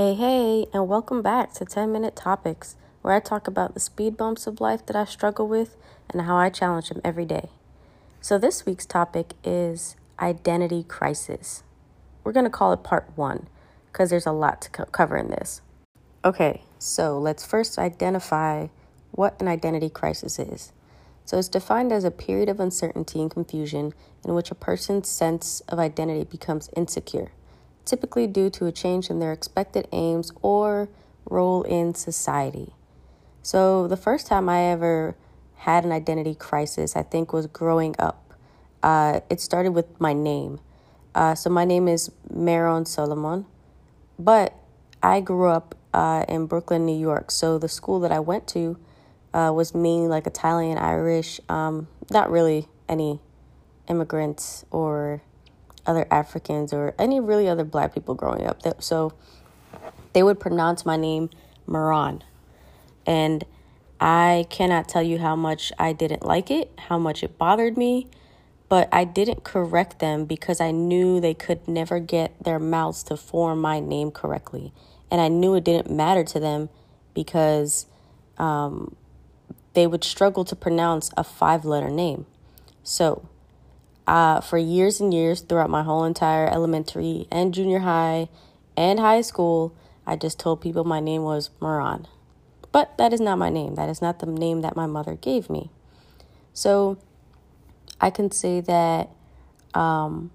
Hey, hey, and welcome back to 10 Minute Topics, where I talk about the speed bumps of life that I struggle with and how I challenge them every day. So, this week's topic is identity crisis. We're going to call it part one because there's a lot to co- cover in this. Okay, so let's first identify what an identity crisis is. So, it's defined as a period of uncertainty and confusion in which a person's sense of identity becomes insecure, typically due to a change in their expected aims or role in society. So, the first time I ever had an identity crisis, I think, was growing up. Uh, it started with my name. Uh, so, my name is Maron Solomon, but I grew up uh, in Brooklyn, New York. So, the school that I went to uh, was mainly like Italian, Irish, um, not really any immigrants or other Africans or any really other black people growing up. So they would pronounce my name Maron. And I cannot tell you how much I didn't like it, how much it bothered me, but I didn't correct them because I knew they could never get their mouths to form my name correctly. And I knew it didn't matter to them because um, they would struggle to pronounce a five letter name. So, uh, for years and years, throughout my whole entire elementary and junior high and high school, I just told people my name was Moran. But that is not my name. That is not the name that my mother gave me. So, I can say that um,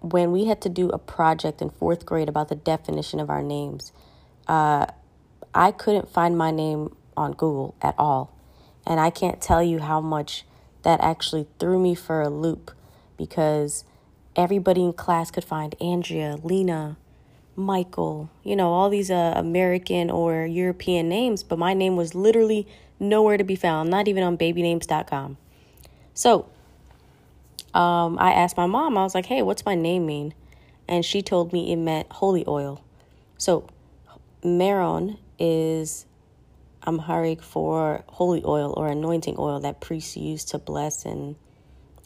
when we had to do a project in fourth grade about the definition of our names, uh, I couldn't find my name on Google at all. And I can't tell you how much that actually threw me for a loop because everybody in class could find Andrea, Lena, Michael, you know, all these uh, American or European names, but my name was literally nowhere to be found, not even on babynames.com. So um, I asked my mom, I was like, hey, what's my name mean? And she told me it meant holy oil. So Maron is Amharic for holy oil or anointing oil that priests use to bless and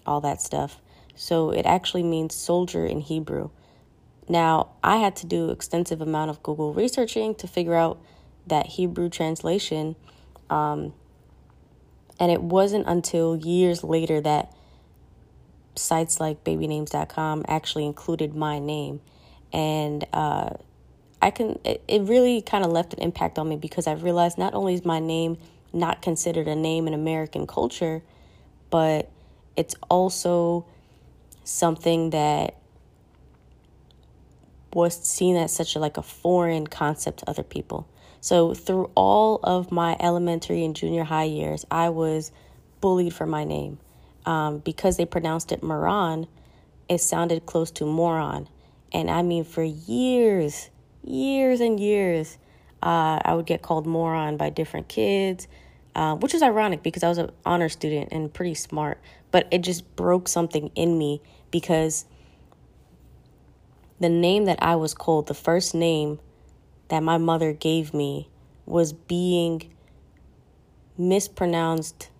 all that stuff. So it actually means soldier in Hebrew. Now, I had to do extensive amount of Google researching to figure out that Hebrew translation. Um, and it wasn't until years later that sites like babynames.com actually included my name. And uh, I can it, it really kind of left an impact on me because I realized not only is my name not considered a name in American culture, but it's also something that was seen as such a like a foreign concept to other people. So through all of my elementary and junior high years, I was bullied for my name. Um, because they pronounced it Moran, it sounded close to moron. And I mean, for years, years and years, uh, I would get called moron by different kids, uh, which is ironic because I was an honor student and pretty smart. But it just broke something in me because the name that I was called, the first name that my mother gave me, was being mispronounced,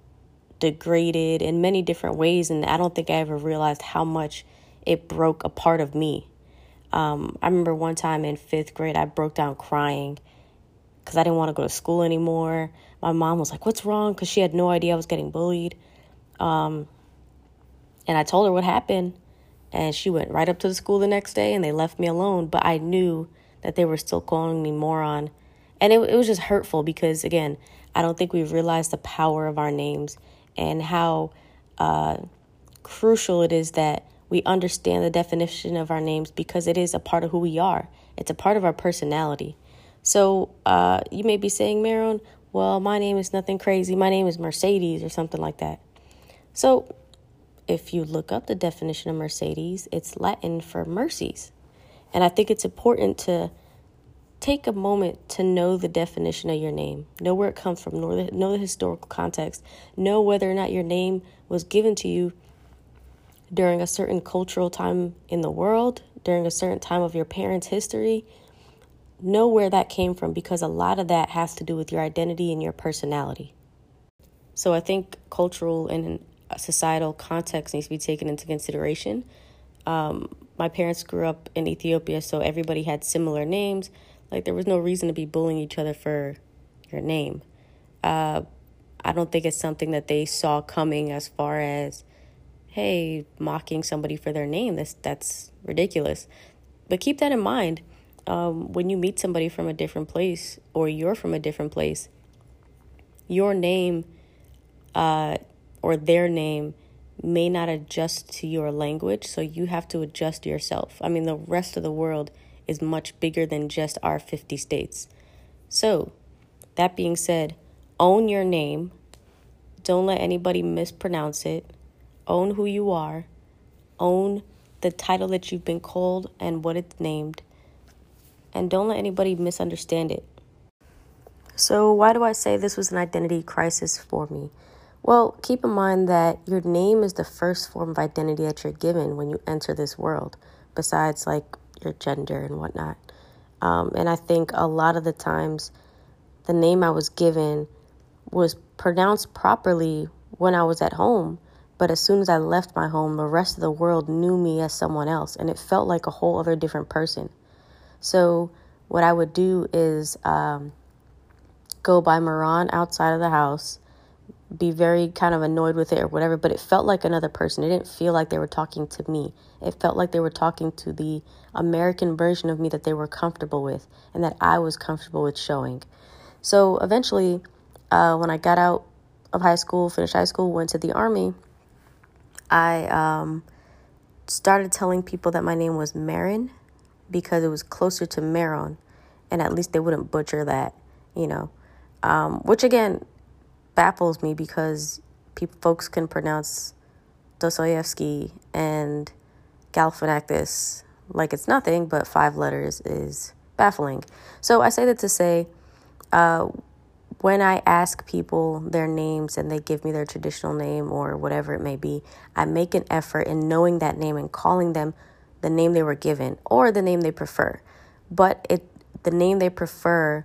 degraded in many different ways. And I don't think I ever realized how much it broke a part of me. Um, I remember one time in fifth grade, I broke down crying because I didn't want to go to school anymore. My mom was like, What's wrong? Because she had no idea I was getting bullied. Um, and I told her what happened. And she went right up to the school the next day and they left me alone. But I knew that they were still calling me moron. And it, it was just hurtful because, again, I don't think we've realized the power of our names and how uh, crucial it is that we understand the definition of our names because it is a part of who we are. It's a part of our personality. So uh, you may be saying, Maron, well, my name is nothing crazy. My name is Mercedes or something like that. So if you look up the definition of Mercedes, it's Latin for mercies. And I think it's important to take a moment to know the definition of your name, know where it comes from, know the, know the historical context, know whether or not your name was given to you during a certain cultural time in the world, during a certain time of your parents' history, know where that came from because a lot of that has to do with your identity and your personality. So I think cultural and societal context needs to be taken into consideration. Um, my parents grew up in Ethiopia, so everybody had similar names. Like there was no reason to be bullying each other for your name. Uh, I don't think it's something that they saw coming as far as, hey, mocking somebody for their name. That's that's ridiculous. But keep that in mind um, when you meet somebody from a different place or you're from a different place. Your name, uh, or their name, may not adjust to your language, so you have to adjust yourself. I mean, the rest of the world is much bigger than just our 50 states. So, that being said, own your name. Don't let anybody mispronounce it. Own who you are. Own the title that you've been called and what it's named. And don't let anybody misunderstand it. So, why do I say this was an identity crisis for me? Well, keep in mind that your name is the first form of identity that you're given when you enter this world, besides like your gender and whatnot. Um, and I think a lot of the times the name I was given was pronounced properly when I was at home. But as soon as I left my home, the rest of the world knew me as someone else, and it felt like a whole other different person. So, what I would do is um, go by Moran outside of the house, be very kind of annoyed with it or whatever, but it felt like another person. It didn't feel like they were talking to me. It felt like they were talking to the American version of me that they were comfortable with and that I was comfortable with showing. So eventually, uh, when I got out of high school, finished high school, went to the army, I um, started telling people that my name was Marin because it was closer to Maron, and at least they wouldn't butcher that, you know. Um, which again baffles me because people, folks can pronounce Dostoevsky and Galifianakis like it's nothing, but five letters is baffling. So I say that to say uh, when I ask people their names and they give me their traditional name or whatever it may be, I make an effort in knowing that name and calling them the name they were given or the name they prefer. But it the name they prefer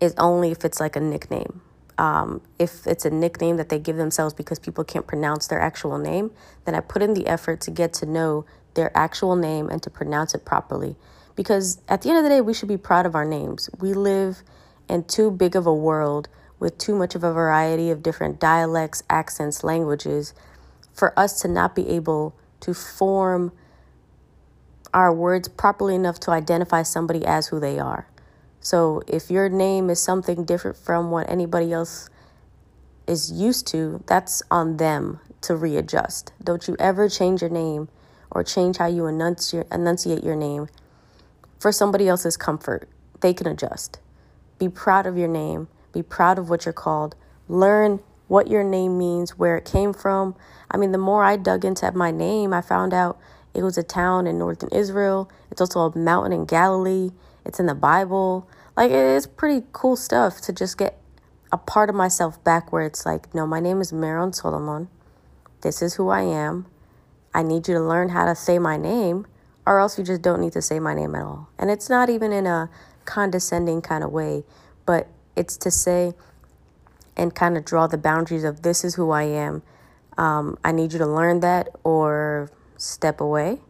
is only if it's like a nickname. Um, if it's a nickname that they give themselves because people can't pronounce their actual name, then I put in the effort to get to know their actual name and to pronounce it properly. Because at the end of the day, we should be proud of our names. We live in too big of a world with too much of a variety of different dialects, accents, languages for us to not be able to form our words properly enough to identify somebody as who they are. So if your name is something different from what anybody else is used to, that's on them to readjust. Don't you ever change your name or change how you enunciate your name for somebody else's comfort. They can adjust. Be proud of your name. Be proud of what you're called. Learn what your name means, where it came from. I mean, the more I dug into my name, I found out it was a town in northern Israel. It's also a mountain in Galilee. It's in the Bible. Like, it's pretty cool stuff to just get a part of myself back where it's like, no, my name is Maron Solomon. This is who I am. I need you to learn how to say my name or else you just don't need to say my name at all. And it's not even in a condescending kind of way, but it's to say and kind of draw the boundaries of this is who I am. Um, I need you to learn that or step away.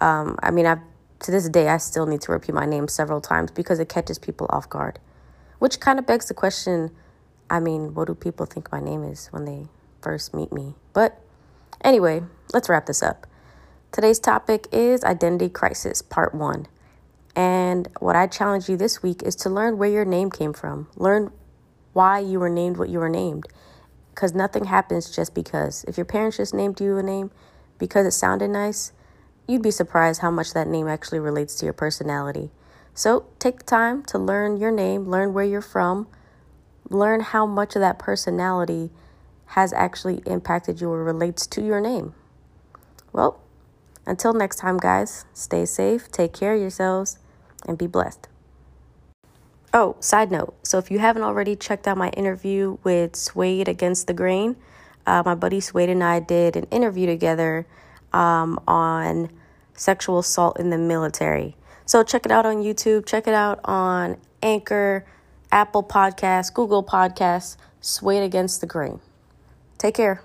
Um, I mean, I to this day I still need to repeat my name several times because it catches people off guard, which kind of begs the question. I mean, what do people think my name is when they first meet me? But anyway, let's wrap this up. Today's topic is Identity Crisis, Part 1. And what I challenge you this week is to learn where your name came from. Learn why you were named what you were named. Because nothing happens just because. If your parents just named you a name because it sounded nice, you'd be surprised how much that name actually relates to your personality. So take the time to learn your name, learn where you're from, learn how much of that personality has actually impacted you or relates to your name. Well, until next time, guys, stay safe, take care of yourselves, and be blessed. Oh, side note so if you haven't already checked out my interview with Suede Against the Grain, uh, my buddy Suede and I did an interview together um, on sexual assault in the military. So check it out on YouTube, check it out on Anchor, Apple Podcasts, Google Podcasts, Suede Against the Grain. Take care.